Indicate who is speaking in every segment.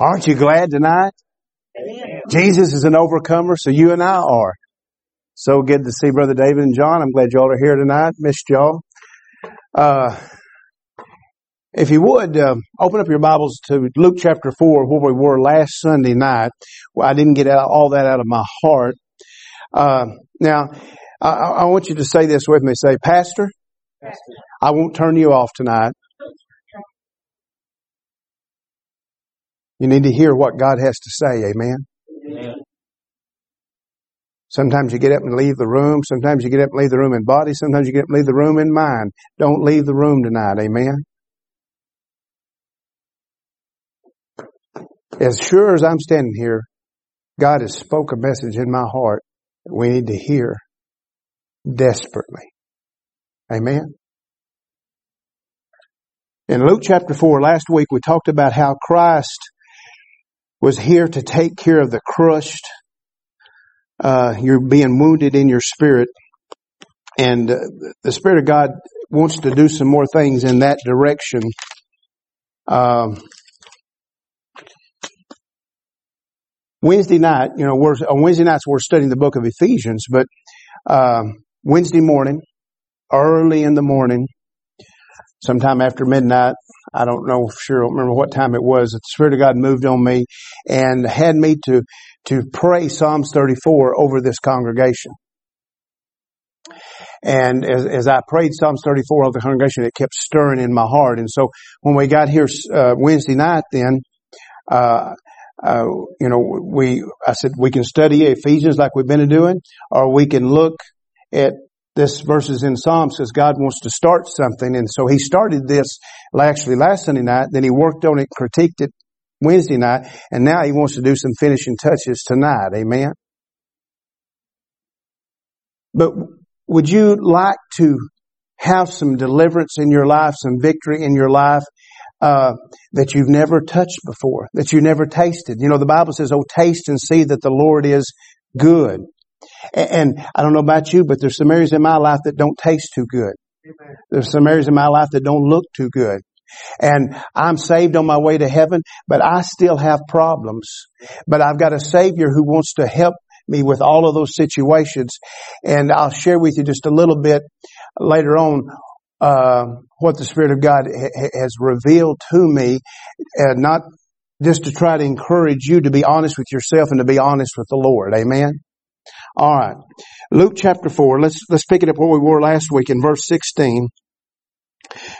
Speaker 1: Aren't you glad tonight?
Speaker 2: Amen.
Speaker 1: Jesus is an overcomer, so you and I are. So good to see Brother David and John. I'm glad y'all are here tonight. Missed y'all. Uh, if you would, uh, open up your Bibles to Luke chapter 4, where we were last Sunday night. Well, I didn't get all that out of my heart. Uh, now, I, I want you to say this with me. Say, Pastor, I won't turn you off tonight. You need to hear what God has to say. Amen.
Speaker 2: Amen.
Speaker 1: Sometimes you get up and leave the room. Sometimes you get up and leave the room in body. Sometimes you get up and leave the room in mind. Don't leave the room tonight. Amen. As sure as I'm standing here, God has spoke a message in my heart that we need to hear desperately. Amen. In Luke chapter 4, last week we talked about how Christ was here to take care of the crushed. Uh, you're being wounded in your spirit. And uh, the Spirit of God wants to do some more things in that direction. Um, Wednesday night, you know, we're, on Wednesday nights we're studying the book of Ephesians, but, um, Wednesday morning, early in the morning, sometime after midnight, I don't know for sure, I don't remember what time it was, the Spirit of God moved on me and had me to, to pray Psalms 34 over this congregation. And as, as I prayed Psalms 34 over the congregation, it kept stirring in my heart. And so when we got here, uh, Wednesday night then, uh, uh, you know, we, I said, we can study Ephesians like we've been doing, or we can look at this verses in Psalms says God wants to start something. And so he started this actually last Sunday night, then he worked on it, critiqued it Wednesday night, and now he wants to do some finishing touches tonight. Amen. But would you like to have some deliverance in your life, some victory in your life? uh, that you've never touched before, that you never tasted. You know, the Bible says, "Oh, taste and see that the Lord is good." And, and I don't know about you, but there's some areas in my life that don't taste too good. There's some areas in my life that don't look too good. And I'm saved on my way to heaven, but I still have problems. But I've got a Savior who wants to help me with all of those situations. And I'll share with you just a little bit later on uh, what the Spirit of God ha- has revealed to me, and not just to try to encourage you to be honest with yourself and to be honest with the Lord. Amen. All right, Luke chapter four. Let's let's pick it up where we were last week in verse sixteen.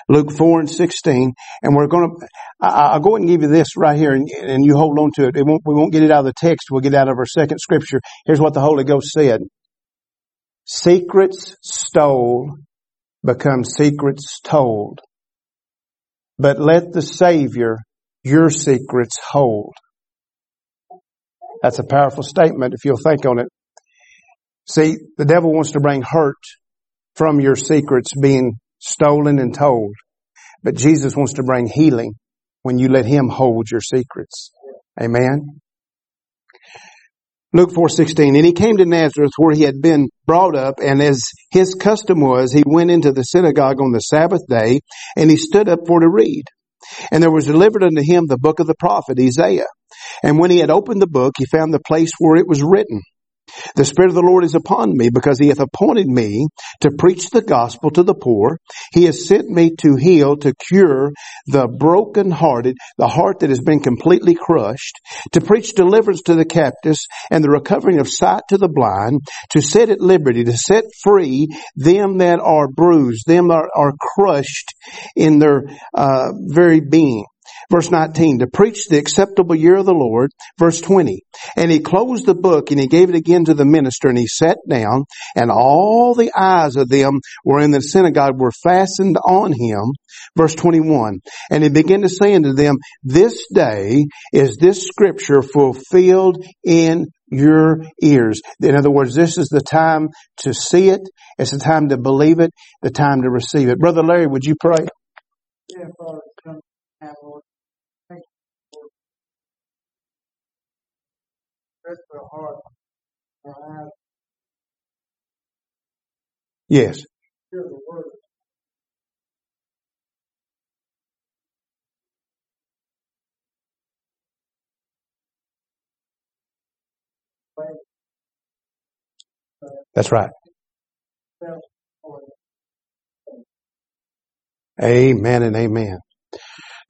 Speaker 1: Luke 4 and 16. And we're going to, I'll go ahead and give you this right here and, and you hold on to it. it won't, we won't get it out of the text. We'll get out of our second scripture. Here's what the Holy Ghost said. Secrets stole become secrets told. But let the Savior your secrets hold. That's a powerful statement if you'll think on it. See, the devil wants to bring hurt from your secrets being stolen and told. But Jesus wants to bring healing when you let him hold your secrets. Amen. Luke 4:16 and he came to Nazareth where he had been brought up and as his custom was he went into the synagogue on the Sabbath day and he stood up for to read and there was delivered unto him the book of the prophet Isaiah and when he had opened the book he found the place where it was written the Spirit of the Lord is upon me because he hath appointed me to preach the gospel to the poor. He has sent me to heal, to cure the brokenhearted, the heart that has been completely crushed, to preach deliverance to the captives and the recovering of sight to the blind, to set at liberty, to set free them that are bruised, them that are crushed in their uh, very being. Verse 19, to preach the acceptable year of the Lord. Verse 20, and he closed the book and he gave it again to the minister and he sat down and all the eyes of them were in the synagogue were fastened on him. Verse 21, and he began to say unto them, this day is this scripture fulfilled in your ears. In other words, this is the time to see it. It's the time to believe it, the time to receive it. Brother Larry, would you pray?
Speaker 2: Yeah, Father, come Lord. their heart
Speaker 1: Yes.
Speaker 2: hear the word.
Speaker 1: That's right. Amen and amen.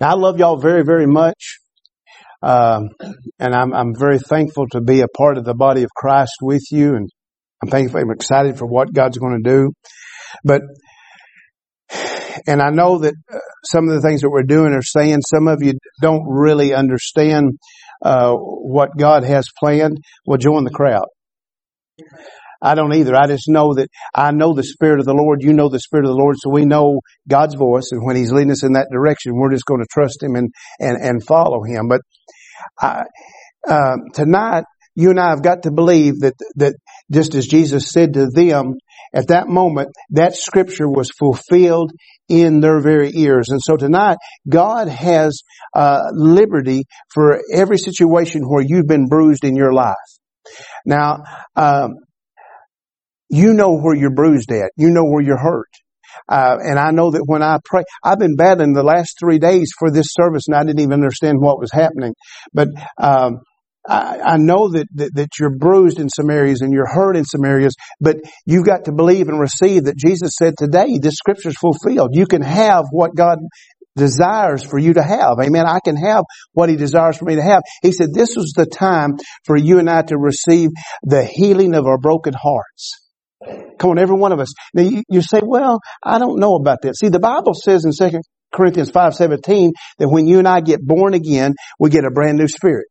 Speaker 1: Now I love y'all very, very much. Um, and I'm, I'm very thankful to be a part of the body of Christ with you. And I'm thankful, I'm excited for what God's going to do. But, and I know that uh, some of the things that we're doing are saying some of you don't really understand, uh, what God has planned. Well, join the crowd. I don't either. I just know that I know the Spirit of the Lord. You know the Spirit of the Lord. So we know God's voice. And when He's leading us in that direction, we're just going to trust Him and, and, and follow Him. But I, uh, tonight, you and I have got to believe that, that just as Jesus said to them at that moment, that scripture was fulfilled in their very ears. And so tonight, God has, uh, liberty for every situation where you've been bruised in your life. Now, um, you know where you're bruised at. You know where you're hurt. Uh, and I know that when I pray, I've been battling the last three days for this service and I didn't even understand what was happening. But, um, I, I know that, that, that you're bruised in some areas and you're hurt in some areas, but you've got to believe and receive that Jesus said today, this scripture's fulfilled. You can have what God desires for you to have. Amen. I can have what he desires for me to have. He said this was the time for you and I to receive the healing of our broken hearts. Come on, every one of us. Now you, you say, well, I don't know about that. See, the Bible says in 2 Corinthians 5.17 that when you and I get born again, we get a brand new spirit.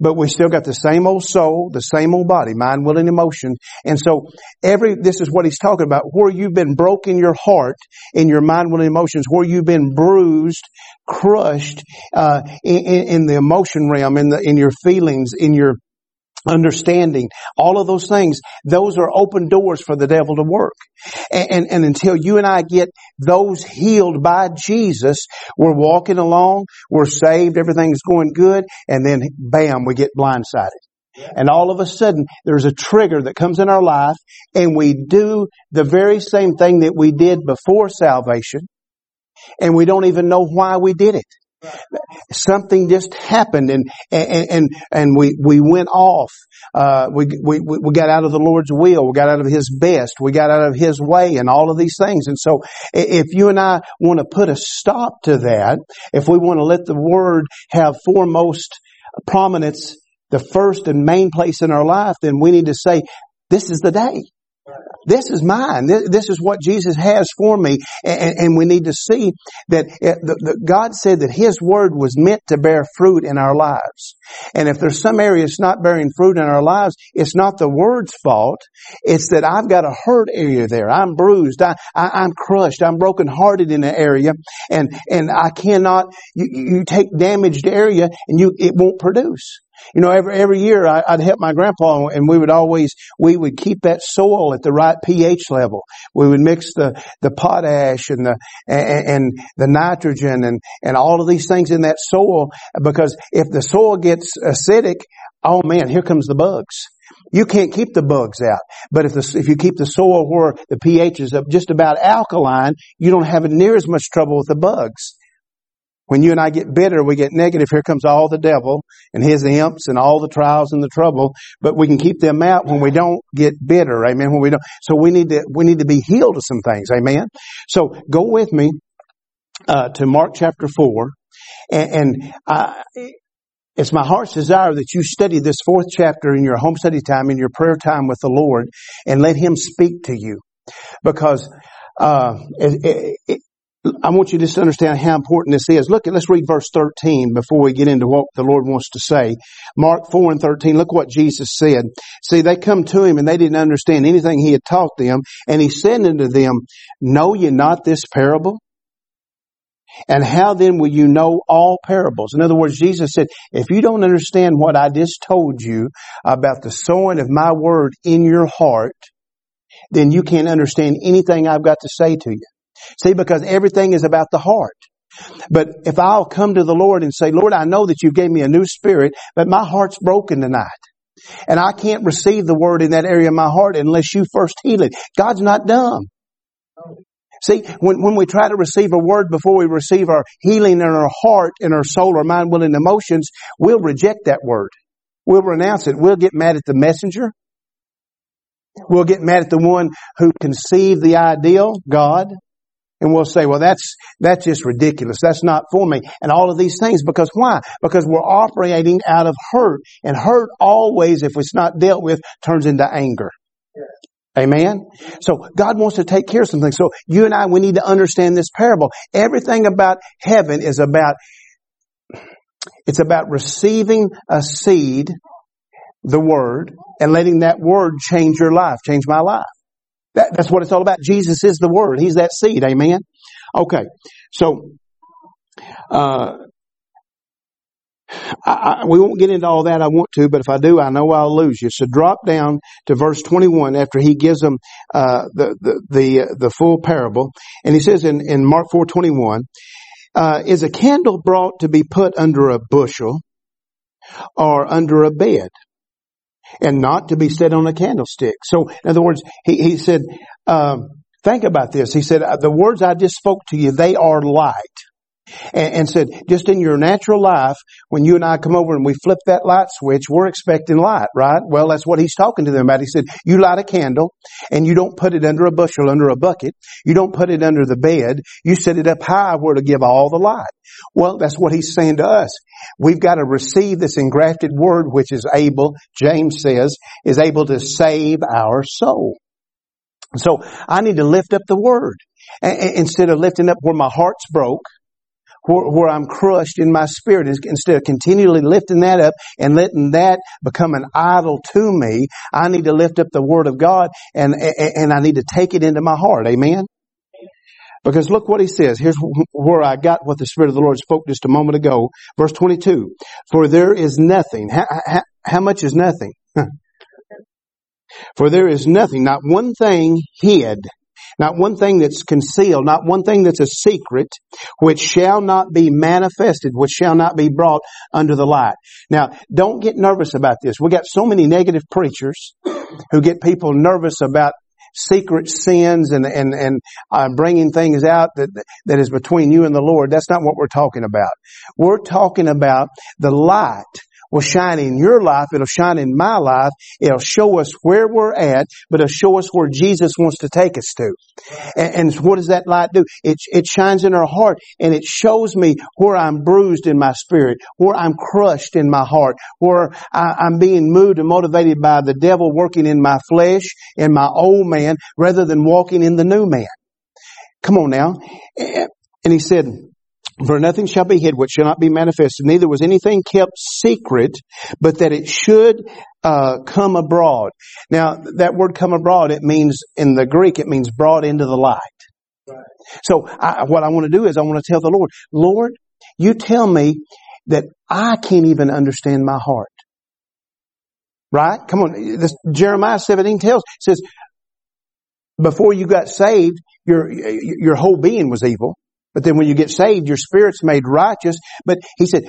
Speaker 1: But we still got the same old soul, the same old body, mind, will, and emotion. And so every, this is what he's talking about, where you've been broken your heart in your mind, will, and emotions, where you've been bruised, crushed, uh, in, in the emotion realm, in the, in your feelings, in your understanding, all of those things, those are open doors for the devil to work. And, and, and, until you and I get those healed by Jesus, we're walking along, we're saved, everything's going good, and then bam, we get blindsided. And all of a sudden, there's a trigger that comes in our life, and we do the very same thing that we did before salvation, and we don't even know why we did it. Something just happened and, and, and, and we, we went off. Uh, we, we, we got out of the Lord's will. We got out of His best. We got out of His way and all of these things. And so if you and I want to put a stop to that, if we want to let the Word have foremost prominence, the first and main place in our life, then we need to say, this is the day. This is mine. This is what Jesus has for me. And, we need to see that eh, God said that His Word was meant to bear fruit in our lives. And if there's some area it's not bearing fruit in our lives, it's not the Word's fault. It's that I've got a hurt area there. I'm bruised. I, I, am crushed. I'm brokenhearted in an area. And, and I cannot, you, you take damaged area and you, it won't produce. You know, every, every year I, would help my grandpa and we would always, we would keep that soil at the right pH level. We would mix the, the potash and the, and, and the nitrogen and, and all of these things in that soil because if the soil gets acidic, oh man, here comes the bugs. You can't keep the bugs out. But if the, if you keep the soil where the pH is up just about alkaline, you don't have near as much trouble with the bugs. When you and I get bitter, we get negative. Here comes all the devil and his imps and all the trials and the trouble. But we can keep them out when we don't get bitter. Amen. When we don't. So we need to, we need to be healed of some things. Amen. So go with me, uh, to Mark chapter four. And, and I, it's my heart's desire that you study this fourth chapter in your home study time, in your prayer time with the Lord, and let Him speak to you. Because uh, it, it, I want you just to understand how important this is. Look, at, let's read verse 13 before we get into what the Lord wants to say. Mark 4 and 13, look what Jesus said. See, they come to him and they didn't understand anything he had taught them. And he said unto them, know ye not this parable? And how then will you know all parables? In other words, Jesus said, if you don't understand what I just told you about the sowing of my word in your heart, then you can't understand anything I've got to say to you. See, because everything is about the heart. But if I'll come to the Lord and say, Lord, I know that you gave me a new spirit, but my heart's broken tonight. And I can't receive the word in that area of my heart unless you first heal it. God's not dumb. See, when, when we try to receive a word before we receive our healing in our heart, in our soul, our mind, will, and emotions, we'll reject that word. We'll renounce it. We'll get mad at the messenger. We'll get mad at the one who conceived the ideal, God. And we'll say, well, that's, that's just ridiculous. That's not for me. And all of these things. Because why? Because we're operating out of hurt. And hurt always, if it's not dealt with, turns into anger. Amen. So God wants to take care of something. So you and I, we need to understand this parable. Everything about heaven is about, it's about receiving a seed, the word, and letting that word change your life, change my life. That, that's what it's all about. Jesus is the word. He's that seed. Amen. Okay. So, uh, I, I, we won't get into all that. I want to, but if I do, I know I'll lose you. So drop down to verse 21 after he gives them, uh, the, the, the, the full parable. And he says in, in Mark 421, uh, is a candle brought to be put under a bushel or under a bed and not to be set on a candlestick? So in other words, he, he said, um, think about this. He said, the words I just spoke to you, they are light and, and, said, just in your natural life, when you and I come over and we flip that light switch, we're expecting light, right? Well, that's what he's talking to them about. He said, you light a candle and you don't put it under a bushel, under a bucket. You don't put it under the bed. You set it up high where to give all the light. Well, that's what he's saying to us. We've got to receive this engrafted word, which is able, James says, is able to save our soul. So I need to lift up the word. instead of lifting up where my heart's broke, where, where I'm crushed in my spirit instead of continually lifting that up and letting that become an idol to me, I need to lift up the Word of God and, and I need to take it into my heart. Amen? Because look what he says. Here's where I got what the Spirit of the Lord spoke just a moment ago. Verse 22. For there is nothing. How, how, how much is nothing? For there is nothing, not one thing hid not one thing that's concealed, not one thing that's a secret, which shall not be manifested, which shall not be brought under the light. Now, don't get nervous about this. We got so many negative preachers who get people nervous about secret sins and and and uh, bringing things out that that is between you and the Lord. That's not what we're talking about. We're talking about the light will shine in your life. It'll shine in my life. It'll show us where we're at, but it'll show us where Jesus wants to take us to. And, and what does that light do? It, it shines in our heart and it shows me where I'm bruised in my spirit, where I'm crushed in my heart, where I, I'm being moved and motivated by the devil working in my flesh, in my old man, rather than walking in the new man. Come on now. And he said, for nothing shall be hid which shall not be manifested, neither was anything kept secret, but that it should uh, come abroad. Now, that word come abroad, it means, in the Greek, it means brought into the light. So, I, what I want to do is I want to tell the Lord, Lord, you tell me that I can't even understand my heart. Right? Come on. This, Jeremiah 17 tells, says, before you got saved, your, your whole being was evil. But then when you get saved, your spirit's made righteous. But he said,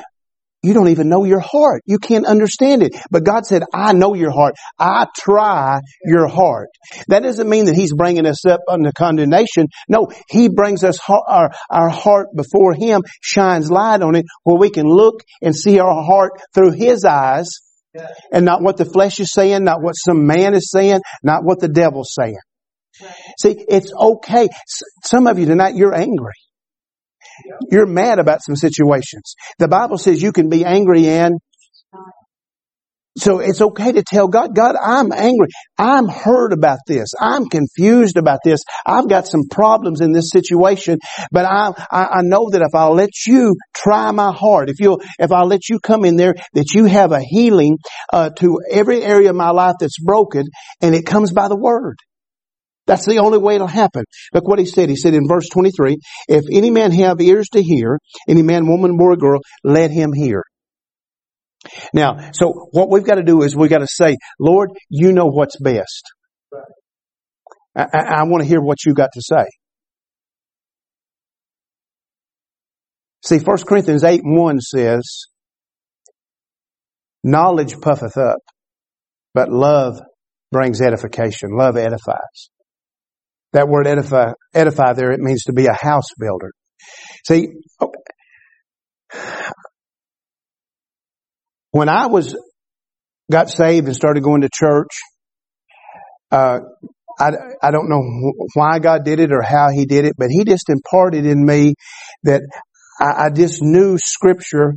Speaker 1: you don't even know your heart. You can't understand it. But God said, I know your heart. I try your heart. That doesn't mean that He's bringing us up under condemnation. No, He brings us our, our heart before Him, shines light on it where we can look and see our heart through His eyes and not what the flesh is saying, not what some man is saying, not what the devil's saying. See, it's okay. Some of you tonight, you're angry. You're mad about some situations. The Bible says you can be angry and so it's okay to tell God, God, I'm angry. I'm hurt about this. I'm confused about this. I've got some problems in this situation, but I, I, I know that if I'll let you try my heart, if you if I'll let you come in there, that you have a healing uh, to every area of my life that's broken, and it comes by the Word. That's the only way it'll happen. Look what he said. He said in verse 23, if any man have ears to hear, any man, woman, boy, girl, let him hear. Now, so what we've got to do is we've got to say, Lord, you know what's best. I, I, I want to hear what you got to say. See, 1 Corinthians 8 1 says, knowledge puffeth up, but love brings edification. Love edifies. That word edify, edify there, it means to be a house builder. See, when I was got saved and started going to church. Uh, I, I don't know why God did it or how He did it, but He just imparted in me that I, I just knew Scripture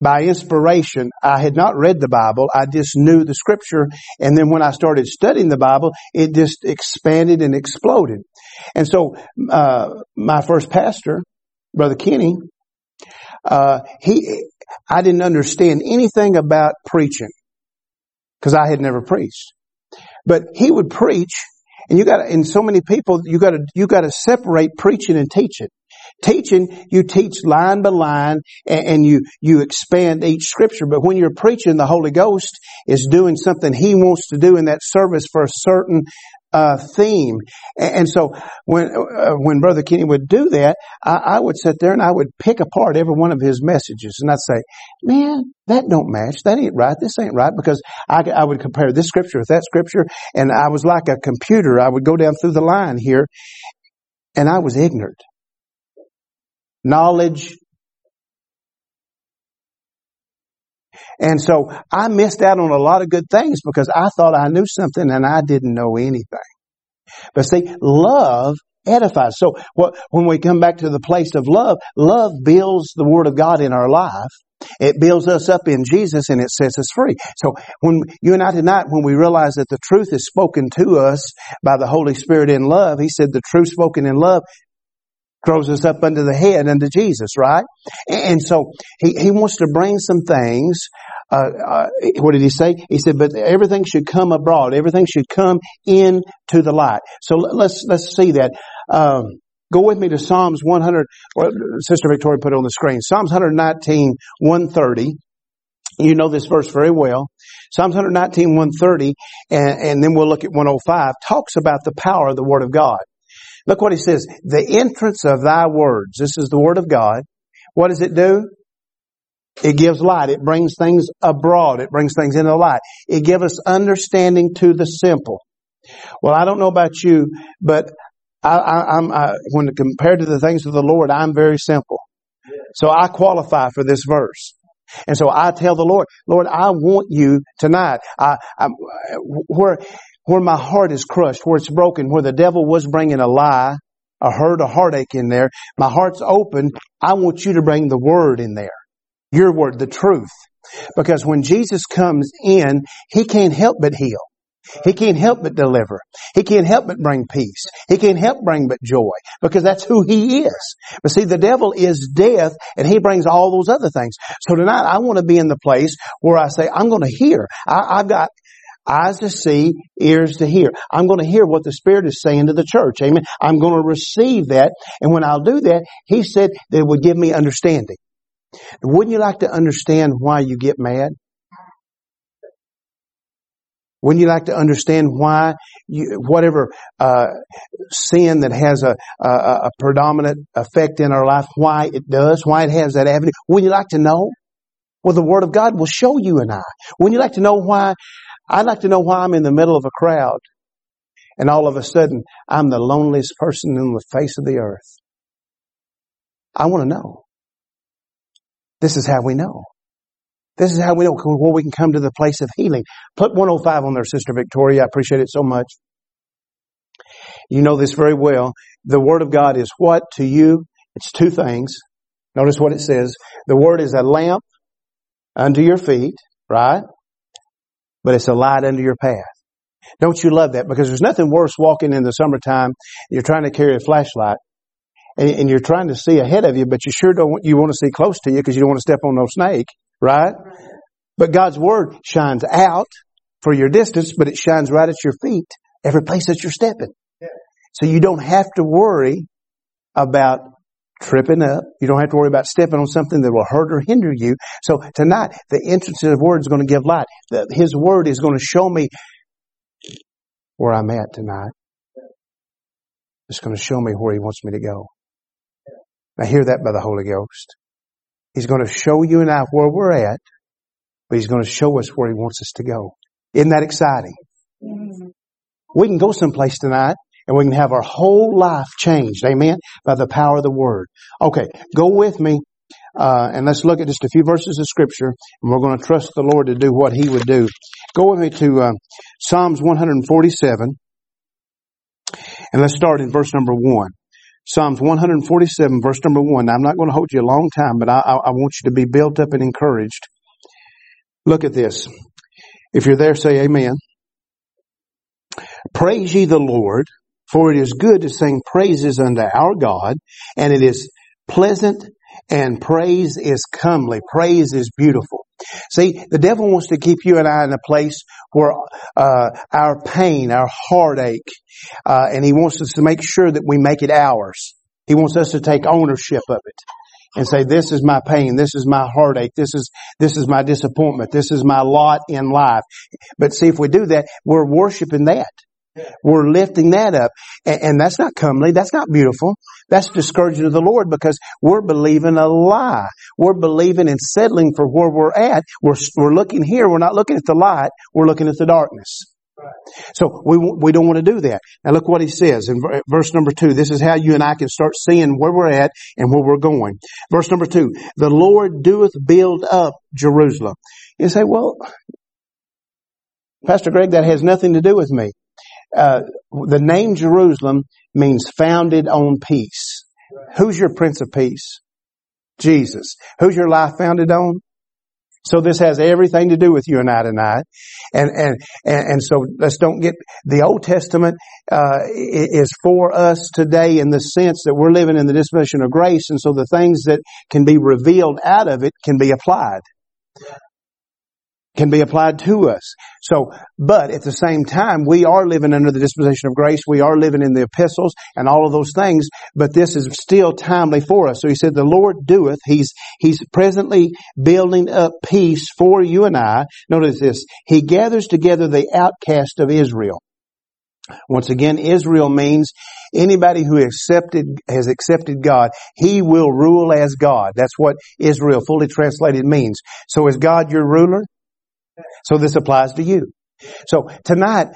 Speaker 1: by inspiration. I had not read the Bible. I just knew the Scripture. And then when I started studying the Bible, it just expanded and exploded. And so, uh, my first pastor, Brother Kenny, uh, he, I didn't understand anything about preaching because I had never preached. But he would preach and you got and so many people you got to you got to separate preaching and teaching. Teaching, you teach line by line and, you, you expand each scripture. But when you're preaching, the Holy Ghost is doing something He wants to do in that service for a certain uh, theme. And, so when uh, when Brother Kenny would do that, I, I, would sit there and I would pick apart every one of his messages, and I'd say, "Man, that don't match. That ain't right. This ain't right." Because I, I would compare this scripture with that scripture, and I was like a computer. I would go down through the line here, and I was ignorant. Knowledge And so I missed out on a lot of good things because I thought I knew something and I didn't know anything. But see, love edifies. So what, when we come back to the place of love, love builds the Word of God in our life. It builds us up in Jesus and it sets us free. So when you and I tonight, when we realize that the truth is spoken to us by the Holy Spirit in love, He said the truth spoken in love grows us up under the head, under Jesus, right? And so he, he wants to bring some things. Uh, uh, what did he say? He said, but everything should come abroad. Everything should come into the light. So let's, let's see that. Um, go with me to Psalms 100, Sister Victoria put it on the screen. Psalms 119, 130. You know this verse very well. Psalms 119, 130, and, and then we'll look at 105, talks about the power of the Word of God. Look what he says. The entrance of thy words. This is the word of God. What does it do? It gives light. It brings things abroad. It brings things into light. It gives us understanding to the simple. Well, I don't know about you, but I, am when compared to the things of the Lord, I'm very simple. So I qualify for this verse. And so I tell the Lord, Lord, I want you tonight. I, I, where where my heart is crushed, where it's broken, where the devil was bringing a lie, a hurt, a heartache in there. My heart's open. I want you to bring the word in there. Your word, the truth. Because when Jesus comes in, He can't help but heal. He can't help but deliver. He can't help but bring peace. He can't help bring but joy because that's who he is. But see, the devil is death and he brings all those other things. So tonight I want to be in the place where I say, I'm going to hear. I, have got eyes to see, ears to hear. I'm going to hear what the Spirit is saying to the church. Amen. I'm going to receive that. And when I'll do that, He said that it would give me understanding. Wouldn't you like to understand why you get mad? Wouldn't you like to understand why you, whatever uh, sin that has a, a, a predominant effect in our life, why it does, why it has that avenue? Wouldn't you like to know? Well, the Word of God will show you and I. Wouldn't you like to know why I'd like to know why I'm in the middle of a crowd and all of a sudden I'm the loneliest person on the face of the earth. I want to know. This is how we know. This is how we know where we can come to the place of healing. Put 105 on there, Sister Victoria. I appreciate it so much. You know this very well. The Word of God is what to you? It's two things. Notice what it says. The Word is a lamp unto your feet, right? But it's a light under your path. Don't you love that? Because there's nothing worse walking in the summertime. You're trying to carry a flashlight and, and you're trying to see ahead of you, but you sure don't, you want to see close to you because you don't want to step on no snake, right? But God's word shines out for your distance, but it shines right at your feet, every place that you're stepping. So you don't have to worry about tripping up. You don't have to worry about stepping on something that will hurt or hinder you. So tonight, the entrance of the Word is going to give light. His Word is going to show me where I'm at tonight. It's going to show me where He wants me to go. I hear that by the Holy Ghost. He's going to show you and I where we're at, but He's going to show us where He wants us to go. Isn't that exciting? Mm-hmm. We can go someplace tonight and we can have our whole life changed. Amen. By the power of the word. Okay. Go with me. Uh, and let's look at just a few verses of scripture and we're going to trust the Lord to do what he would do. Go with me to, uh, Psalms 147 and let's start in verse number one. Psalms 147 verse number one. Now, I'm not going to hold you a long time, but I, I, I want you to be built up and encouraged. Look at this. If you're there, say amen. Praise ye the Lord, for it is good to sing praises unto our God, and it is pleasant and praise is comely. Praise is beautiful. See, the devil wants to keep you and I in a place where uh, our pain, our heartache, uh, and he wants us to make sure that we make it ours. He wants us to take ownership of it and say, "This is my pain. This is my heartache. This is this is my disappointment. This is my lot in life." But see, if we do that, we're worshiping that. We're lifting that up. And, and, that's not comely. That's not beautiful. That's discouraging to the Lord because we're believing a lie. We're believing and settling for where we're at. We're, we're looking here. We're not looking at the light. We're looking at the darkness. So we, we don't want to do that. Now look what he says in verse number two. This is how you and I can start seeing where we're at and where we're going. Verse number two. The Lord doeth build up Jerusalem. You say, well, Pastor Greg, that has nothing to do with me. Uh, the name Jerusalem means founded on peace. Who's your Prince of Peace? Jesus. Who's your life founded on? So this has everything to do with you and I tonight. And, and, and, and so let's don't get, the Old Testament, uh, is for us today in the sense that we're living in the dispensation of grace. And so the things that can be revealed out of it can be applied can be applied to us. So, but at the same time, we are living under the disposition of grace. We are living in the epistles and all of those things, but this is still timely for us. So he said, the Lord doeth. He's, he's presently building up peace for you and I. Notice this. He gathers together the outcast of Israel. Once again, Israel means anybody who accepted, has accepted God, He will rule as God. That's what Israel fully translated means. So is God your ruler? So this applies to you. So tonight,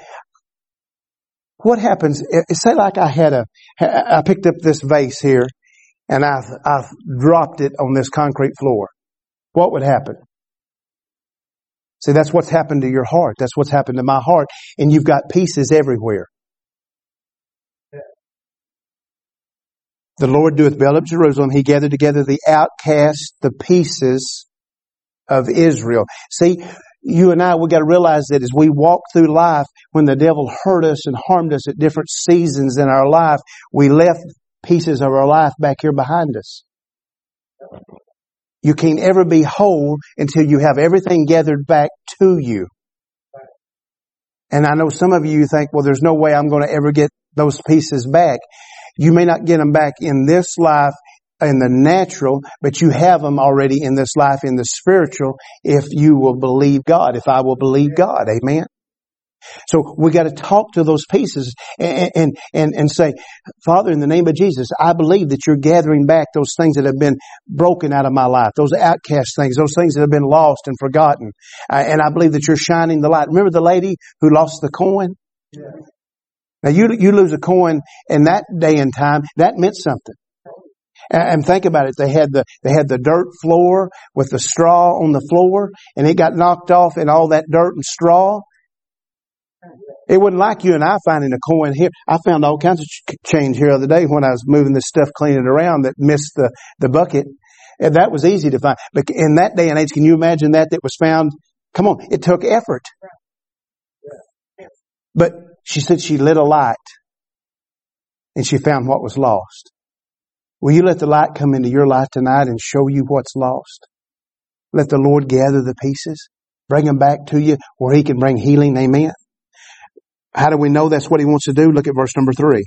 Speaker 1: what happens, eh, say like I had a, I picked up this vase here and I've, I've dropped it on this concrete floor. What would happen? See, that's what's happened to your heart. That's what's happened to my heart. And you've got pieces everywhere. The Lord doeth build up Jerusalem. He gathered together the outcast, the pieces of Israel. See, you and I, we got to realize that as we walk through life, when the devil hurt us and harmed us at different seasons in our life, we left pieces of our life back here behind us. You can't ever be whole until you have everything gathered back to you. And I know some of you think, well, there's no way I'm going to ever get those pieces back. You may not get them back in this life in the natural, but you have them already in this life in the spiritual if you will believe God, if I will believe God. Amen. So we got to talk to those pieces and, and, and, and say, Father, in the name of Jesus, I believe that you're gathering back those things that have been broken out of my life, those outcast things, those things that have been lost and forgotten. Uh, and I believe that you're shining the light. Remember the lady who lost the coin? Yeah. Now you, you lose a coin in that day and time, that meant something. And think about it. They had the, they had the dirt floor with the straw on the floor and it got knocked off and all that dirt and straw. It wasn't like you and I finding a coin here. I found all kinds of change here the other day when I was moving this stuff, cleaning it around that missed the, the bucket. And that was easy to find. But in that day and age, can you imagine that that was found? Come on. It took effort. But she said she lit a light and she found what was lost. Will you let the light come into your life tonight and show you what's lost? Let the Lord gather the pieces, bring them back to you where He can bring healing. Amen. How do we know that's what He wants to do? Look at verse number three.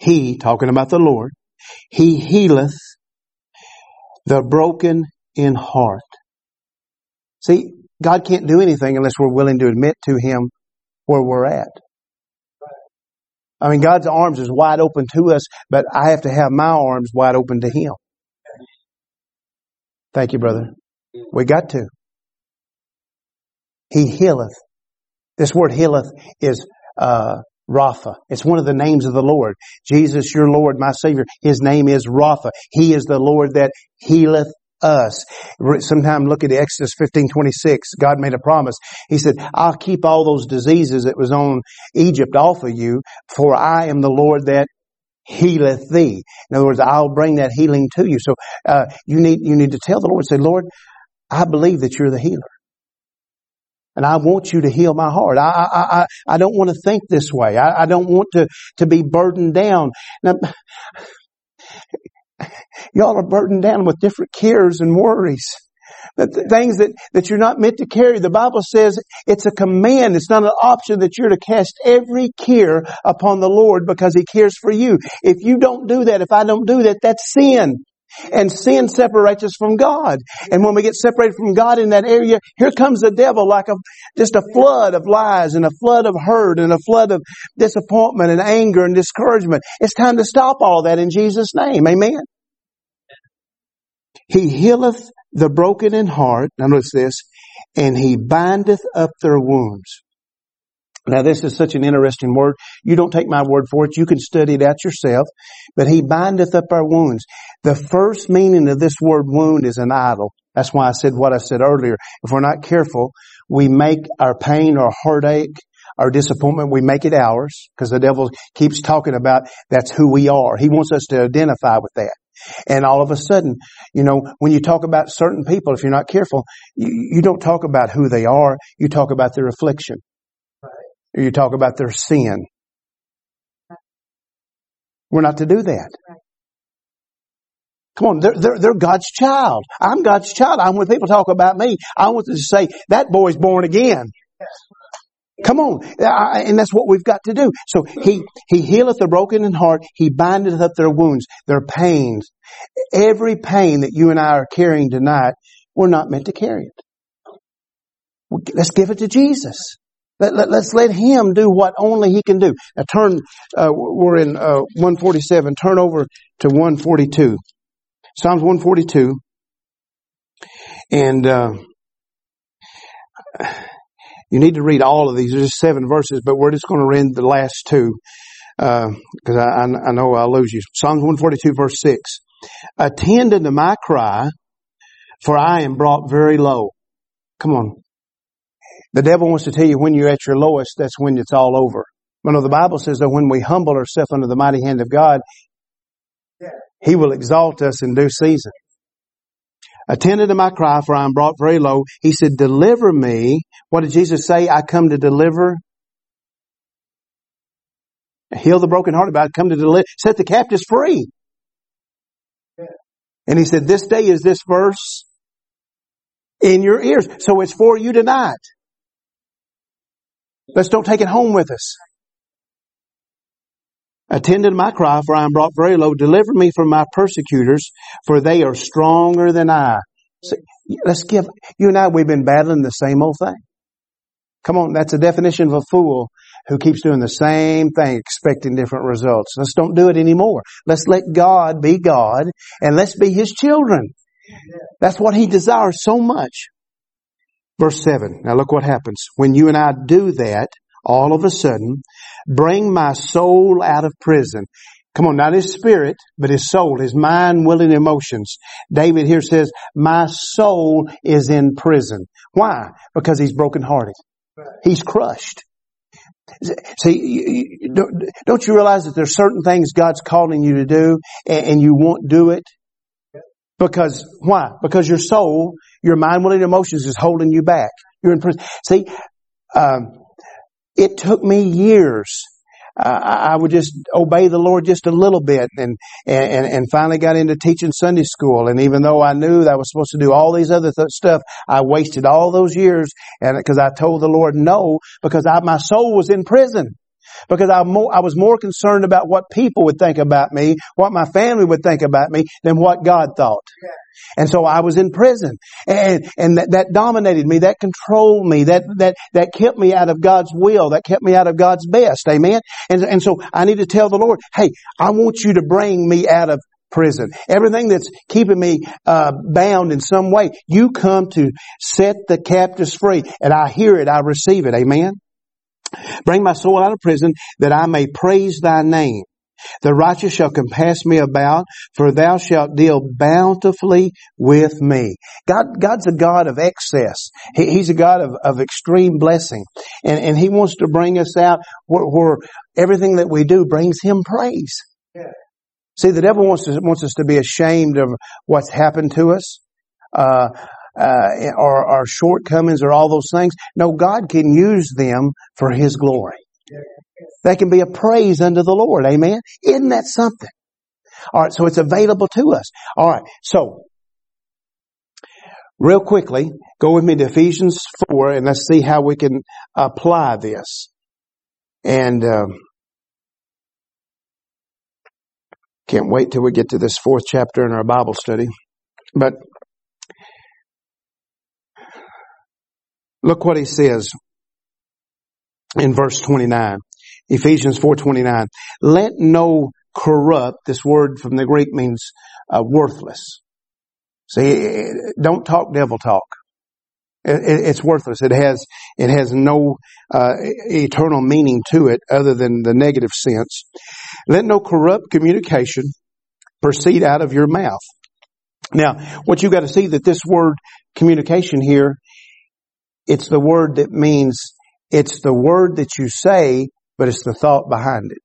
Speaker 1: He, talking about the Lord, He healeth the broken in heart. See, God can't do anything unless we're willing to admit to Him where we're at. I mean, God's arms is wide open to us, but I have to have my arms wide open to Him. Thank you, brother. We got to. He healeth. This word healeth is uh, Rapha. It's one of the names of the Lord. Jesus, your Lord, my Savior. His name is Rapha. He is the Lord that healeth us. Sometime look at Exodus 15, 26. God made a promise. He said, I'll keep all those diseases that was on Egypt off of you, for I am the Lord that healeth thee. In other words, I'll bring that healing to you. So, uh, you need, you need to tell the Lord, say, Lord, I believe that you're the healer. And I want you to heal my heart. I, I, I, I don't want to think this way. I, I don't want to, to be burdened down. Now, y'all are burdened down with different cares and worries. The things that, that you're not meant to carry. The Bible says it's a command. It's not an option that you're to cast every care upon the Lord because He cares for you. If you don't do that, if I don't do that, that's sin. And sin separates us from God. And when we get separated from God in that area, here comes the devil like a, just a flood of lies and a flood of hurt and a flood of disappointment and anger and discouragement. It's time to stop all that in Jesus' name. Amen. He healeth the broken in heart. Now notice this. And he bindeth up their wounds. Now this is such an interesting word. You don't take my word for it. You can study it out yourself. But he bindeth up our wounds. The first meaning of this word wound is an idol. That's why I said what I said earlier. If we're not careful, we make our pain or heartache, our disappointment, we make it ours because the devil keeps talking about that's who we are. He wants us to identify with that. And all of a sudden, you know, when you talk about certain people, if you're not careful, you, you don't talk about who they are. You talk about their affliction. Or you talk about their sin. We're not to do that. Come on, they're, they're, they're, God's child. I'm God's child. I'm. when people talk about me, I want to say, that boy's born again. Come on. And that's what we've got to do. So he, he healeth the broken in heart. He bindeth up their wounds, their pains. Every pain that you and I are carrying tonight, we're not meant to carry it. Let's give it to Jesus. Let, let, us let Him do what only He can do. Now turn, uh, we're in uh, 147. Turn over to 142. Psalms 142. And uh, you need to read all of these. There's seven verses, but we're just going to read the last two because uh, I, I know I'll lose you. Psalms 142, verse 6. Attend unto my cry, for I am brought very low. Come on. The devil wants to tell you when you're at your lowest, that's when it's all over. But no, the Bible says that when we humble ourselves under the mighty hand of God, He will exalt us in due season. Attended to my cry, for I am brought very low. He said, deliver me. What did Jesus say? I come to deliver. Heal the brokenhearted, I come to deliver, set the captives free. And he said, this day is this verse in your ears. So it's for you tonight. Let's don't take it home with us. Attend to my cry, for I am brought very low. Deliver me from my persecutors, for they are stronger than I. See, let's give, you and I, we've been battling the same old thing. Come on, that's a definition of a fool who keeps doing the same thing, expecting different results. Let's don't do it anymore. Let's let God be God, and let's be His children. That's what He desires so much. Verse 7. Now look what happens. When you and I do that, all of a sudden, bring my soul out of prison. Come on, not his spirit, but his soul, his mind, will, and emotions. David here says, my soul is in prison. Why? Because he's brokenhearted. He's crushed. See, don't you realize that there's certain things God's calling you to do and you won't do it? Because, why? Because your soul, your mind, will, and emotions is holding you back. You're in prison. See, um, it took me years. Uh, I would just obey the Lord just a little bit and, and, and finally got into teaching Sunday school. And even though I knew that I was supposed to do all these other th- stuff, I wasted all those years and because I told the Lord no because I, my soul was in prison because I, I was more concerned about what people would think about me, what my family would think about me, than what God thought. And so I was in prison and, and that, that dominated me, that controlled me, that, that, that kept me out of God's will, that kept me out of God's best. Amen. And, and so I need to tell the Lord, hey, I want you to bring me out of prison. Everything that's keeping me uh, bound in some way, you come to set the captives free. And I hear it, I receive it. Amen. Bring my soul out of prison that I may praise thy name. The righteous shall compass me about, for thou shalt deal bountifully with me. God, God's a God of excess. He, he's a God of, of extreme blessing. And, and He wants to bring us out where, where everything that we do brings Him praise.
Speaker 2: Yeah.
Speaker 1: See, the devil wants, to, wants us to be ashamed of what's happened to us. Uh, uh, or our shortcomings or all those things. No, God can use them for His glory. They can be a praise unto the Lord. Amen. Isn't that something? All right. So it's available to us. All right. So real quickly, go with me to Ephesians 4 and let's see how we can apply this. And, um, can't wait till we get to this fourth chapter in our Bible study. But look what he says in verse 29. Ephesians 4:29. Let no corrupt, this word from the Greek means uh, worthless. See, don't talk devil talk. It, it, it's worthless. It has it has no uh, eternal meaning to it other than the negative sense. Let no corrupt communication proceed out of your mouth. Now, what you got to see that this word communication here, it's the word that means it's the word that you say but it's the thought behind it.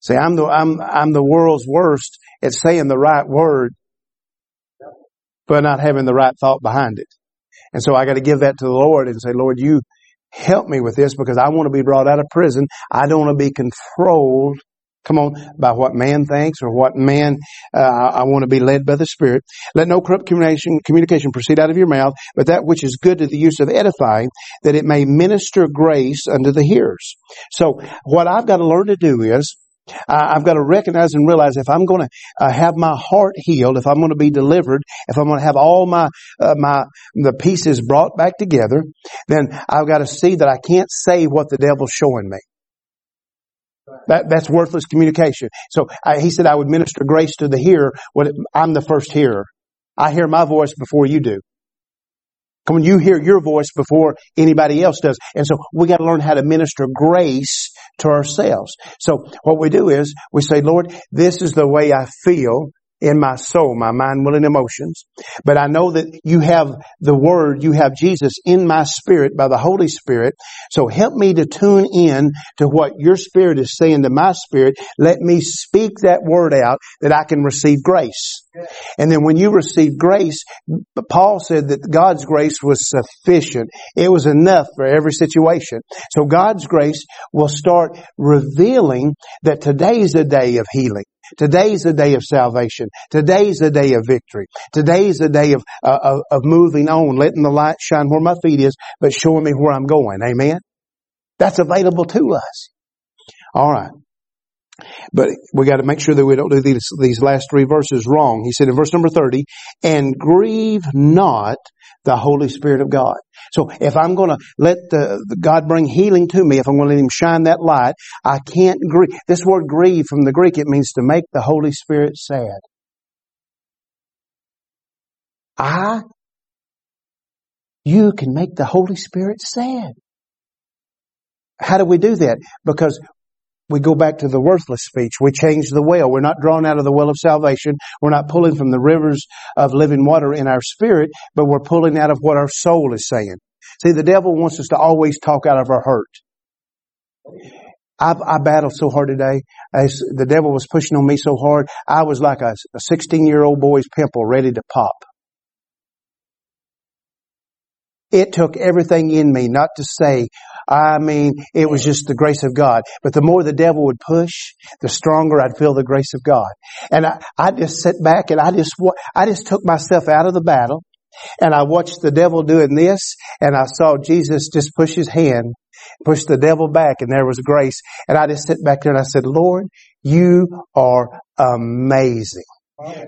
Speaker 1: See, I'm the, I'm, I'm the world's worst at saying the right word, but not having the right thought behind it. And so I got to give that to the Lord and say, Lord, you help me with this because I want to be brought out of prison. I don't want to be controlled Come on, by what man thinks or what man, uh, I want to be led by the Spirit. Let no corrupt communication, communication proceed out of your mouth, but that which is good to the use of edifying, that it may minister grace unto the hearers. So what I've got to learn to do is, I've got to recognize and realize if I'm going to uh, have my heart healed, if I'm going to be delivered, if I'm going to have all my uh, my the pieces brought back together, then I've got to see that I can't say what the devil's showing me. That, that's worthless communication. So I, he said I would minister grace to the hearer. What I'm the first hearer. I hear my voice before you do. Come on, you hear your voice before anybody else does. And so we got to learn how to minister grace to ourselves. So what we do is we say, Lord, this is the way I feel in my soul, my mind, will, and emotions. But I know that you have the Word, you have Jesus in my spirit by the Holy Spirit. So help me to tune in to what your Spirit is saying to my spirit. Let me speak that Word out that I can receive grace. And then when you receive grace, Paul said that God's grace was sufficient. It was enough for every situation. So God's grace will start revealing that today's a day of healing. Today's the day of salvation. Today's the day of victory. Today's the day of, uh, of, of moving on, letting the light shine where my feet is, but showing me where I'm going. Amen. That's available to us. All right. But we got to make sure that we don't do these, these last three verses wrong. He said in verse number 30, and grieve not the Holy Spirit of God. So if I'm going to let the, the, God bring healing to me, if I'm going to let Him shine that light, I can't grieve. This word grieve from the Greek, it means to make the Holy Spirit sad. I, you can make the Holy Spirit sad. How do we do that? Because we go back to the worthless speech. We change the well. We're not drawn out of the well of salvation. We're not pulling from the rivers of living water in our spirit, but we're pulling out of what our soul is saying. See, the devil wants us to always talk out of our hurt. I, I battled so hard today. As the devil was pushing on me so hard, I was like a 16 year old boy's pimple ready to pop. It took everything in me not to say, I mean, it was just the grace of God. But the more the devil would push, the stronger I'd feel the grace of God. And I, I just sat back and I just, I just took myself out of the battle and I watched the devil doing this and I saw Jesus just push his hand, push the devil back and there was grace. And I just sat back there and I said, Lord, you are amazing.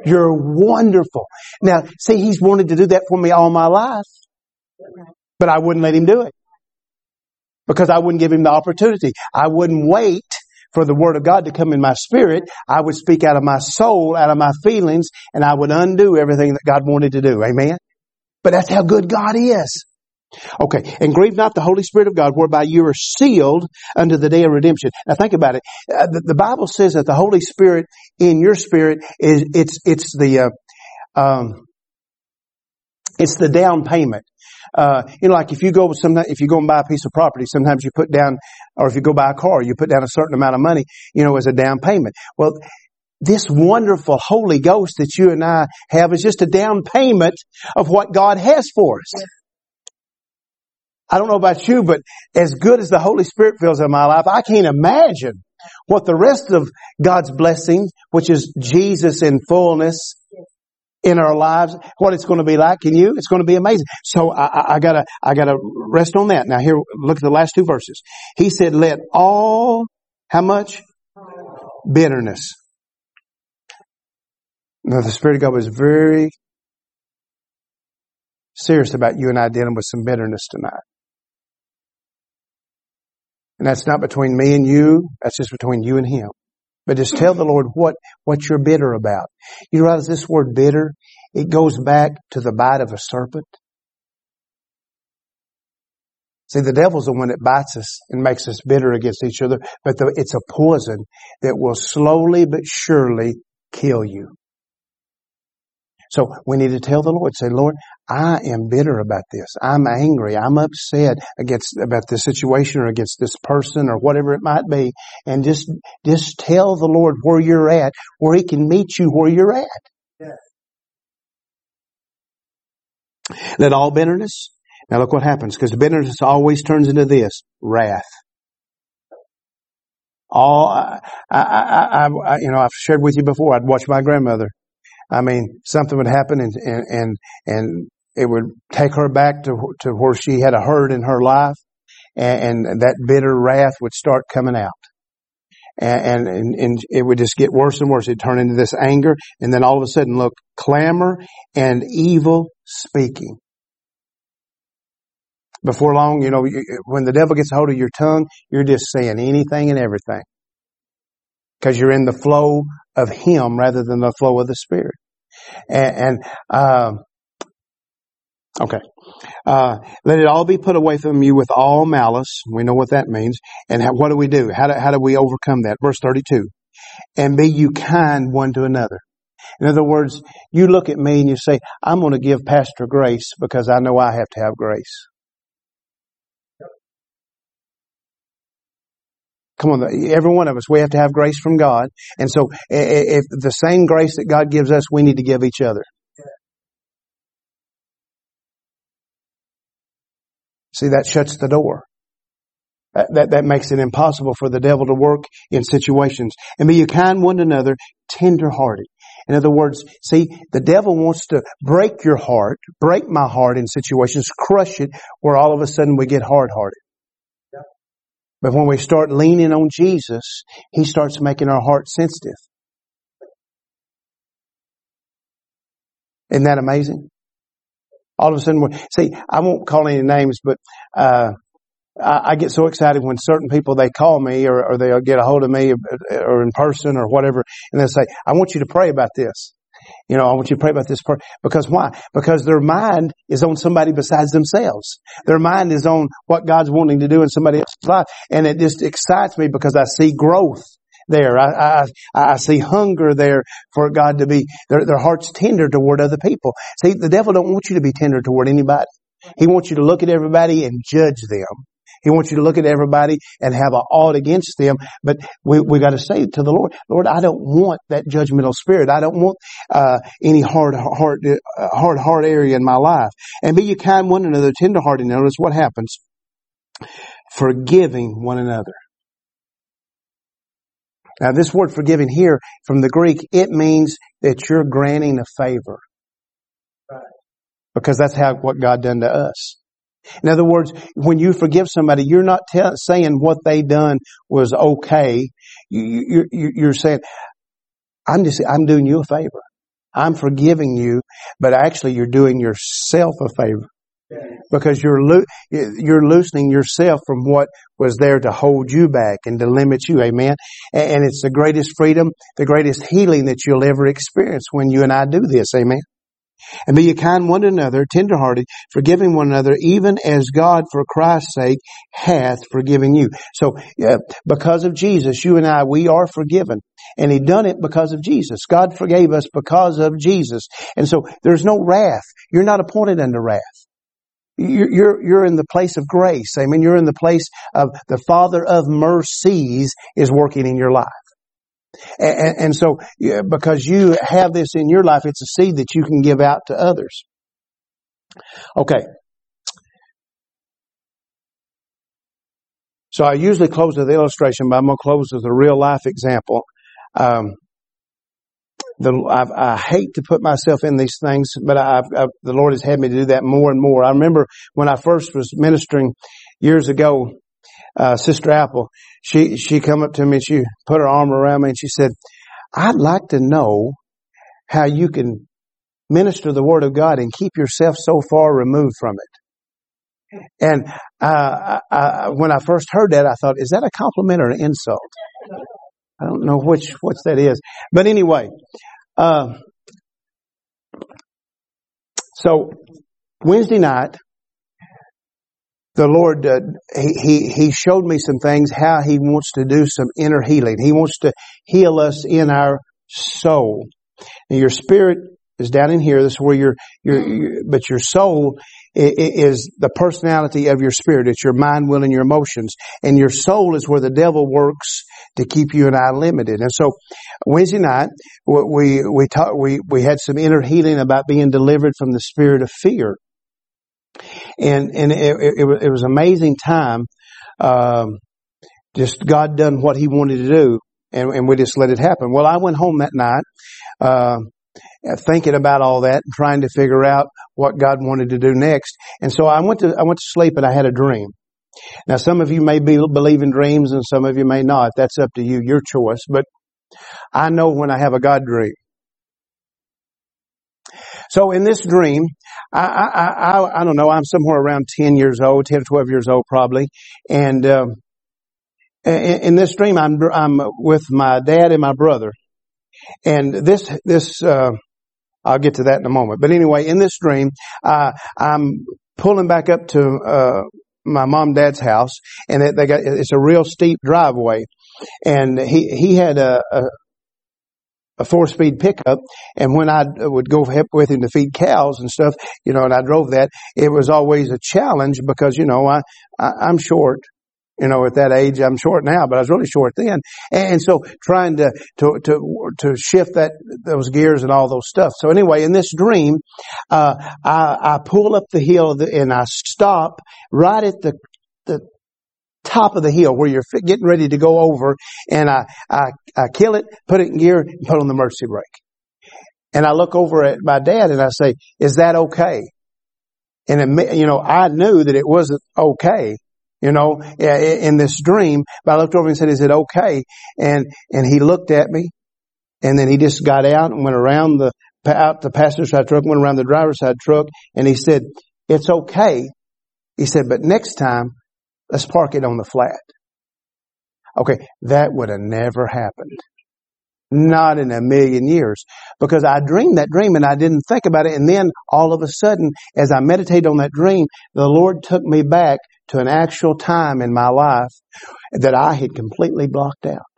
Speaker 1: You're wonderful. Now, see, he's wanted to do that for me all my life. But I wouldn't let him do it. Because I wouldn't give him the opportunity. I wouldn't wait for the word of God to come in my spirit. I would speak out of my soul, out of my feelings, and I would undo everything that God wanted to do. Amen? But that's how good God is. Okay, and grieve not the Holy Spirit of God, whereby you are sealed unto the day of redemption. Now think about it. Uh, the, the, Bible says that the Holy Spirit in your spirit is it's it's the uh, um, it's the down payment. Uh, you know, like if you go some, if you go and buy a piece of property, sometimes you put down, or if you go buy a car, you put down a certain amount of money, you know, as a down payment. Well, this wonderful Holy Ghost that you and I have is just a down payment of what God has for us. I don't know about you, but as good as the Holy Spirit feels in my life, I can't imagine what the rest of God's blessing, which is Jesus in fullness, in our lives, what it's going to be like in you. It's going to be amazing. So I, I, I, gotta, I gotta rest on that. Now here, look at the last two verses. He said, let all, how much? Bitterness. Now the Spirit of God was very serious about you and I dealing with some bitterness tonight. And that's not between me and you. That's just between you and Him. But just tell the Lord what, what you're bitter about. You realize this word bitter, it goes back to the bite of a serpent. See, the devil's the one that bites us and makes us bitter against each other, but the, it's a poison that will slowly but surely kill you. So we need to tell the Lord, say, Lord, I am bitter about this. I'm angry. I'm upset against, about this situation or against this person or whatever it might be. And just, just tell the Lord where you're at, where He can meet you where you're at. Let all bitterness, now look what happens, because bitterness always turns into this, wrath. All, I, I, I, I, you know, I've shared with you before, I'd watch my grandmother I mean, something would happen and, and, and, and it would take her back to, to where she had a hurt in her life and, and that bitter wrath would start coming out. And, and, and it would just get worse and worse. It'd turn into this anger and then all of a sudden look, clamor and evil speaking. Before long, you know, when the devil gets a hold of your tongue, you're just saying anything and everything. Cause you're in the flow of Him rather than the flow of the Spirit. And, and uh, okay, uh, let it all be put away from you with all malice. We know what that means. And how, what do we do? How do, how do we overcome that? Verse 32. And be you kind one to another. In other words, you look at me and you say, I'm going to give Pastor grace because I know I have to have grace. Come on, every one of us, we have to have grace from God. And so if the same grace that God gives us, we need to give each other. See, that shuts the door. That, that, that makes it impossible for the devil to work in situations. And be you kind one to another, tender hearted. In other words, see, the devil wants to break your heart, break my heart in situations, crush it, where all of a sudden we get hard hearted. But when we start leaning on Jesus, He starts making our heart sensitive. Isn't that amazing? All of a sudden, we see, I won't call any names, but, uh, I, I, get so excited when certain people, they call me or, or they'll get a hold of me or, or in person or whatever, and they'll say, I want you to pray about this. You know, I want you to pray about this part. Because why? Because their mind is on somebody besides themselves. Their mind is on what God's wanting to do in somebody else's life. And it just excites me because I see growth there. I, I, I see hunger there for God to be, their, their heart's tender toward other people. See, the devil don't want you to be tender toward anybody. He wants you to look at everybody and judge them. He wants you to look at everybody and have a ought against them. But we, we got to say to the Lord, Lord, I don't want that judgmental spirit. I don't want, uh, any hard heart, uh, hard heart area in my life. And be you kind one another, tender tenderhearted. Notice what happens. Forgiving one another. Now this word forgiving here from the Greek, it means that you're granting a favor. Because that's how, what God done to us. In other words, when you forgive somebody, you're not saying what they done was okay. You, you, you're saying, I'm just, I'm doing you a favor. I'm forgiving you, but actually you're doing yourself a favor because you're lo- you're loosening yourself from what was there to hold you back and to limit you. Amen. And it's the greatest freedom, the greatest healing that you'll ever experience when you and I do this. Amen. And be ye kind one to another, tenderhearted, forgiving one another, even as God for Christ's sake hath forgiven you. So, because of Jesus, you and I, we are forgiven. And He done it because of Jesus. God forgave us because of Jesus. And so, there's no wrath. You're not appointed unto wrath. You're, you're in the place of grace. I mean, you're in the place of the Father of mercies is working in your life. And, and so, because you have this in your life, it's a seed that you can give out to others. Okay. So I usually close with the illustration, but I'm going to close with a real life example. Um, the, I, I, hate to put myself in these things, but I've, I've, the Lord has had me to do that more and more. I remember when I first was ministering years ago, uh, Sister Apple, she, she come up to me and she put her arm around me and she said, I'd like to know how you can minister the Word of God and keep yourself so far removed from it. And uh, I, when I first heard that, I thought, is that a compliment or an insult? I don't know which which that is, but anyway. Uh, so Wednesday night, the Lord, uh, he, he, he showed me some things, how He wants to do some inner healing. He wants to heal us in our soul. And your spirit is down in here. This is where your, your, but your soul is the personality of your spirit. It's your mind, will, and your emotions. And your soul is where the devil works to keep you and I limited. And so Wednesday night, we, we talked, we, we had some inner healing about being delivered from the spirit of fear and and it, it, it was amazing time. Um, just God done what He wanted to do, and, and we just let it happen. Well, I went home that night, uh, thinking about all that, and trying to figure out what God wanted to do next. And so I went to I went to sleep, and I had a dream. Now, some of you may be believe in dreams, and some of you may not. That's up to you, your choice. But I know when I have a God dream. So in this dream, I, I, I, I don't know, I'm somewhere around 10 years old, 10 or 12 years old probably. And, um, in, in this dream, I'm, I'm with my dad and my brother. And this, this, uh, I'll get to that in a moment. But anyway, in this dream, uh, I'm pulling back up to, uh, my mom and dad's house and they got, it's a real steep driveway. And he, he had a, a a four speed pickup. And when I would go help with him to feed cows and stuff, you know, and I drove that, it was always a challenge because, you know, I, I I'm short. You know, at that age, I'm short now, but I was really short then. And so trying to, to, to, to shift that, those gears and all those stuff. So anyway, in this dream, uh, I, I pull up the hill and I stop right at the, the top of the hill where you're getting ready to go over and I, I, I kill it, put it in gear, and put on the mercy brake. And I look over at my dad and I say, is that okay? And, you know, I knew that it wasn't okay, you know, in this dream, but I looked over and said, is it okay? And, and he looked at me and then he just got out and went around the, out the passenger side truck, went around the driver's side truck and he said, it's okay. He said, but next time Let's park it on the flat. Okay, that would have never happened. Not in a million years. Because I dreamed that dream and I didn't think about it. And then all of a sudden, as I meditated on that dream, the Lord took me back to an actual time in my life that I had completely blocked out.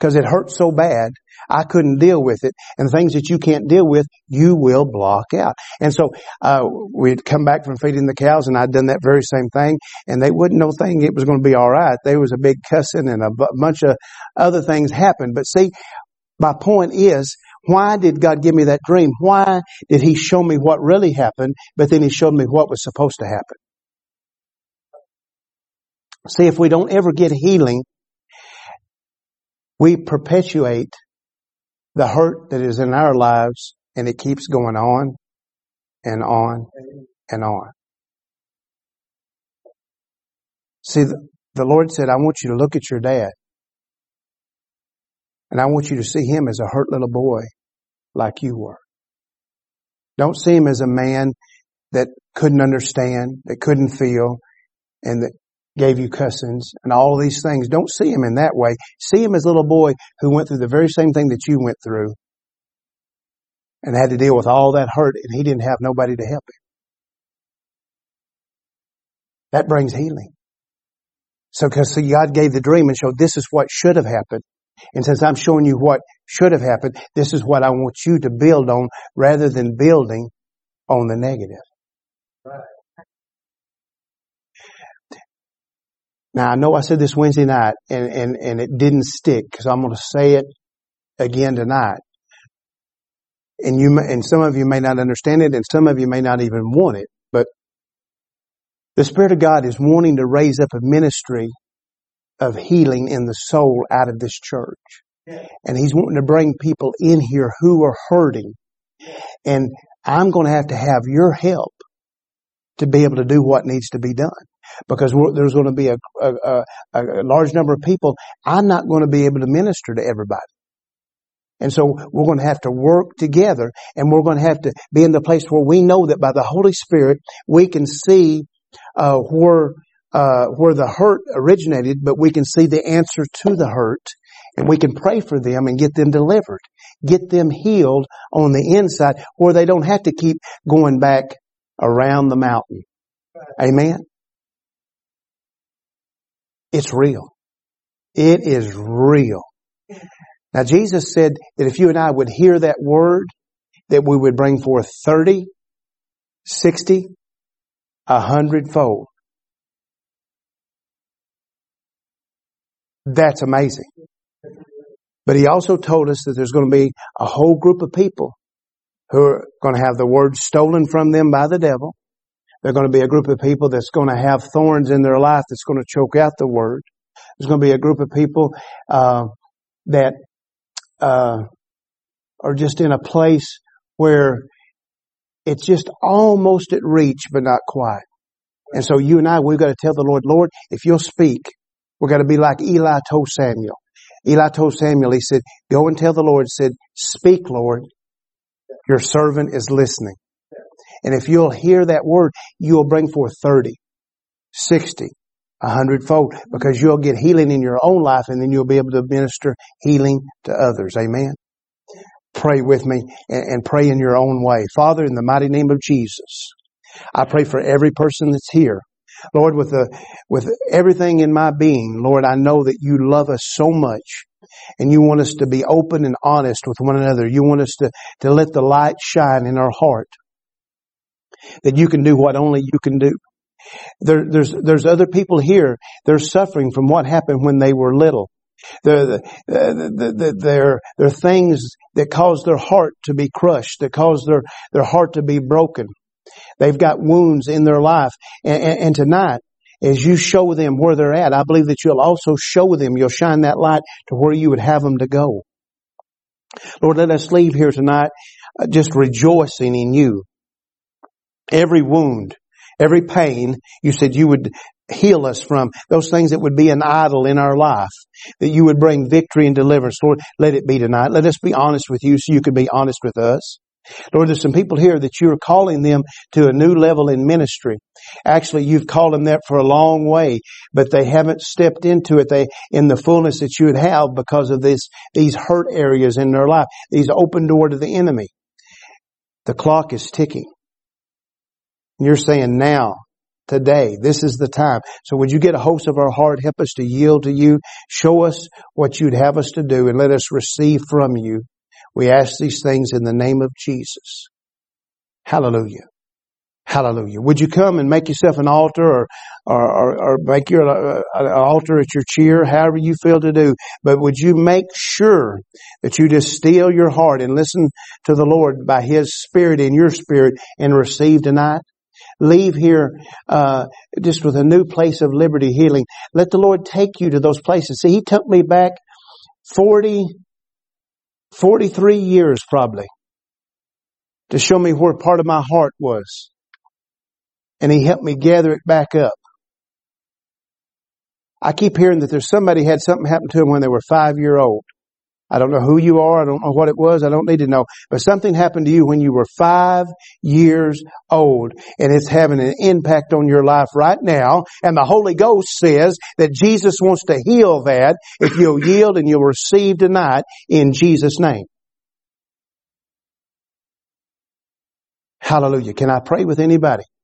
Speaker 1: Because it hurt so bad I couldn't deal with it. And things that you can't deal with, you will block out. And so, uh, we'd come back from feeding the cows and I'd done that very same thing and they wouldn't know thing it was going to be alright. There was a big cussing and a b- bunch of other things happened. But see, my point is, why did God give me that dream? Why did He show me what really happened, but then He showed me what was supposed to happen? See, if we don't ever get healing, we perpetuate the hurt that is in our lives and it keeps going on and on and on. See, the, Lord said, I want you to look at your dad and I want you to see him as a hurt little boy like you were. Don't see him as a man that couldn't understand, that couldn't feel, and that gave you cussings and all these things. Don't see him in that way. See him as a little boy who went through the very same thing that you went through. and had to deal with all that hurt and he didn't have nobody to help him. That brings healing. So because see, God gave the dream and showed this is what should have happened. And since I'm showing you what should have happened, this is what I want you to build on rather than building on the negative. Right. Now I know I said this Wednesday night and, and, and it didn't stick because I'm going to say it again tonight. And you, and some of you may not understand it and some of you may not even want it, but the Spirit of God is wanting to raise up a ministry of healing in the soul out of this church. And He's wanting to bring people in here who are hurting. And I'm going to have to have your help to be able to do what needs to be done because there's going to be a, a, a, a large number of people. I'm not going to be able to minister to everybody. And so we're going to have to work together and we're going to have to be in the place where we know that by the Holy Spirit we can see uh, where uh, where the hurt originated, but we can see the answer to the hurt and we can pray for them and get them delivered, get them healed on the inside where they don't have to keep going back around the mountain. Amen. It's real. It is real. Now Jesus said that if you and I would hear that word, that we would bring forth 30, 60, a hundredfold. That's amazing. But he also told us that there's going to be a whole group of people who are going to have the word stolen from them by the devil. They're going to be a group of people that's going to have thorns in their life that's going to choke out the word. There's going to be a group of people uh, that uh, are just in a place where it's just almost at reach, but not quite. And so you and I, we've got to tell the Lord, Lord, if you'll speak, we're going to be like Eli told Samuel. Eli told Samuel, he said, go and tell the Lord, said, speak, Lord. Your servant is listening. And if you'll hear that word, you'll bring forth 30, 60, a hundredfold because you'll get healing in your own life and then you'll be able to minister healing to others. Amen. Pray with me and, pray in your own way. Father, in the mighty name of Jesus, I pray for every person that's here. Lord, with the, with everything in my being, Lord, I know that you love us so much and you want us to be open and honest with one another. You want us to, to let the light shine in our heart that you can do what only you can do. There, there's, there's other people here. They're suffering from what happened when they were little. there are they're, they're, they're things that cause their heart to be crushed, that cause their, their heart to be broken. They've got wounds in their life. And, and, and tonight, as you show them where they're at, I believe that you'll also show them, you'll shine that light to where you would have them to go. Lord, let us leave here tonight uh, just rejoicing in you. Every wound, every pain, you said you would heal us from those things that would be an idol in our life, that you would bring victory and deliverance. Lord, let it be tonight. Let us be honest with you so you can be honest with us. Lord, there's some people here that you're calling them to a new level in ministry. Actually, you've called them that for a long way, but they haven't stepped into it they, in the fullness that you would have because of this, these hurt areas in their life, these open door to the enemy. The clock is ticking. You're saying now, today, this is the time. So would you get a host of our heart, help us to yield to you, show us what you'd have us to do, and let us receive from you. We ask these things in the name of Jesus. Hallelujah. Hallelujah. Would you come and make yourself an altar or, or, or, or make your uh, an altar at your chair, however you feel to do. But would you make sure that you just steal your heart and listen to the Lord by His Spirit in your spirit and receive tonight? Leave here uh, just with a new place of liberty healing. Let the Lord take you to those places. See, He took me back 40, 43 years probably to show me where part of my heart was. And He helped me gather it back up. I keep hearing that there's somebody had something happen to them when they were five year old. I don't know who you are. I don't know what it was. I don't need to know. But something happened to you when you were five years old and it's having an impact on your life right now. And the Holy Ghost says that Jesus wants to heal that if you'll yield and you'll receive tonight in Jesus' name. Hallelujah. Can I pray with anybody?